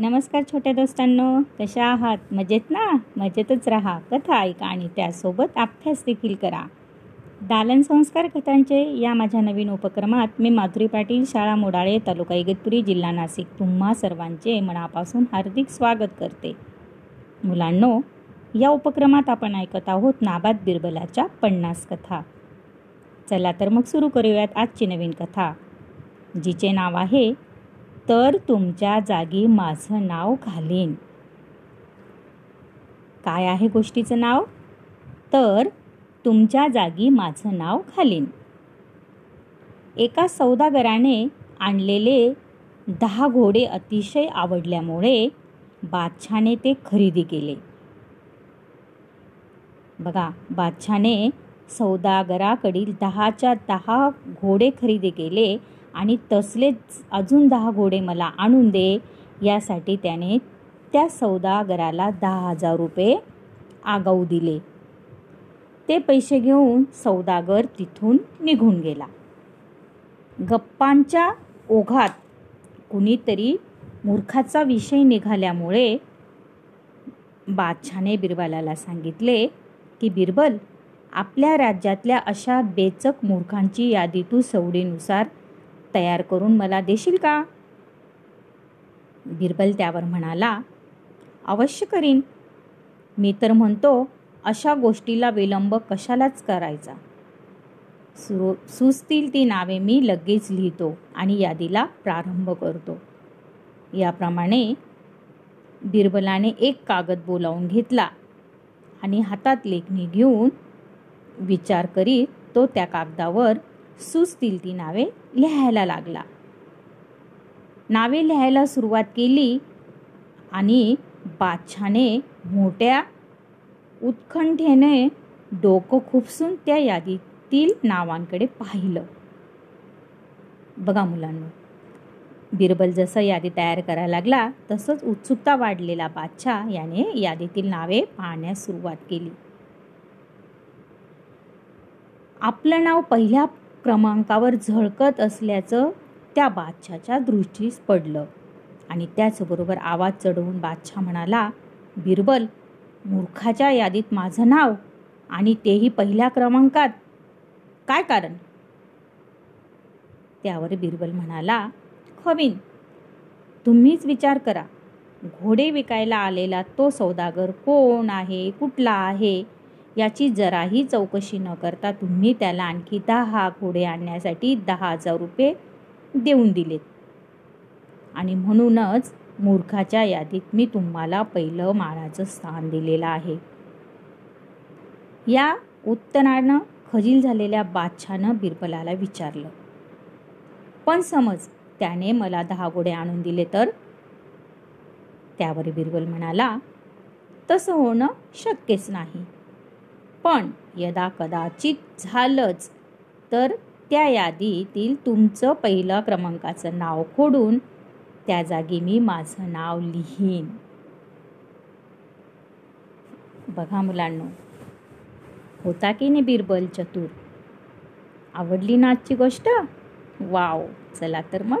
नमस्कार छोट्या दोस्तांनो कशा आहात? मजेत ना? मजेतच राहा. कथा ऐका आणि त्यासोबत अभ्यास देखील करा. दालन संस्कार कथांचे या माझ्या नवीन उपक्रमात मी माधुरी पाटील शाळा मोडाळे तालुका इगतपुरी जिल्हा नाशिक. तुम्हा सर्वांचे मनापासून हार्दिक स्वागत करते. मुलांनो या उपक्रमात आपण ऐकत आहोत नाबाद बिरबलाच्या पन्नास कथा. चला तर मग सुरू करूयात आजची नवीन कथा जिचे नाव आहे तर तुमच्या जागी माझं नाव घालीन. काय आहे गोष्टीचं नाव? तर तुमच्या जागी माझं नाव घालीन. एका सौदागराने आणलेले दहा घोडे अतिशय आवडल्यामुळे बादशाने ते खरेदी केले. बघा बादशाने सौदागराकडील दहाच्या दहा घोडे खरेदी केले आणि तसलेच अजून दहा घोडे मला आणून दे. यासाठी त्याने त्या सौदागराला दहा हजार रुपये आगाऊ दिले. ते पैसे घेऊन सौदागर तिथून निघून गेला. गप्पांच्या ओघात कुणीतरी मूर्खाचा विषय निघाल्यामुळे बादशाने बिरबलाला सांगितले की बिरबल आपल्या राज्यातल्या अशा बेचक मूर्खांची यादी तू सवडीनुसार तयार करून मला देशील का? बिरबल त्यावर म्हणाला अवश्य करीन. मी तर म्हणतो अशा गोष्टीला विलंब कशालाच करायचा. सु सुचतील ती नावे मी लगेच लिहितो आणि यादीला प्रारंभ करतो. याप्रमाणे बिरबलाने एक कागद बोलावून घेतला आणि हातात लेखणी घेऊन विचार करीत तो त्या कागदावर सुचतील ती नावे लिहायला लागला. नावे लिहायला सुरुवात केली आणि बादशाने मोठ्या उत्खंठेने डोकं खुपसून त्या यादीतील नावांकडे पाहिलं. बघा मुलांना बिरबल जसं यादी तयार करायला लागला तसंच उत्सुकता वाढलेला बादशाह याने यादीतील नावे पाहण्यास सुरुवात केली. आपलं नाव पहिल्या क्रमांकावर झळकत असल्याचं त्या बादशाच्या दृष्टीस पडलं. आणि त्याचबरोबर आवाज चढवून बादशाह म्हणाला बिरबल मूर्खाच्या यादीत माझं नाव आणि तेही पहिल्या क्रमांकात. काय कारण? त्यावर बिरबल म्हणाला खवीन तुम्हीच विचार करा. घोडे विकायला आलेला तो सौदागर कोण आहे कुठला आहे? याची जराही चौकशी न करता तुम्ही त्याला आणखी दहा घोडे आणण्यासाठी दहा हजार रुपये देऊन दिलेत. आणि म्हणूनच मूर्खाच्या यादीत मी तुम्हाला पहिलं माळाचं स्थान दिलेलं आहे. या उत्तरानं खजील झालेल्या बादशानं बिरबलाला विचारलं. पण समज त्याने मला दहा घोडे आणून दिले तर? त्यावर बिरबल म्हणाला तसं होणं शक्यच नाही. पण यदा कदाचित झालंच तर त्या यादीतील तुमचं पहिलं क्रमांकाचं नाव खोडून त्या जागी मी माझं नाव लिहीन. बघा मुलांनो होता की नाही बिरबल चतुर? आवडली ना आजची गोष्ट? वाव चला तर मग.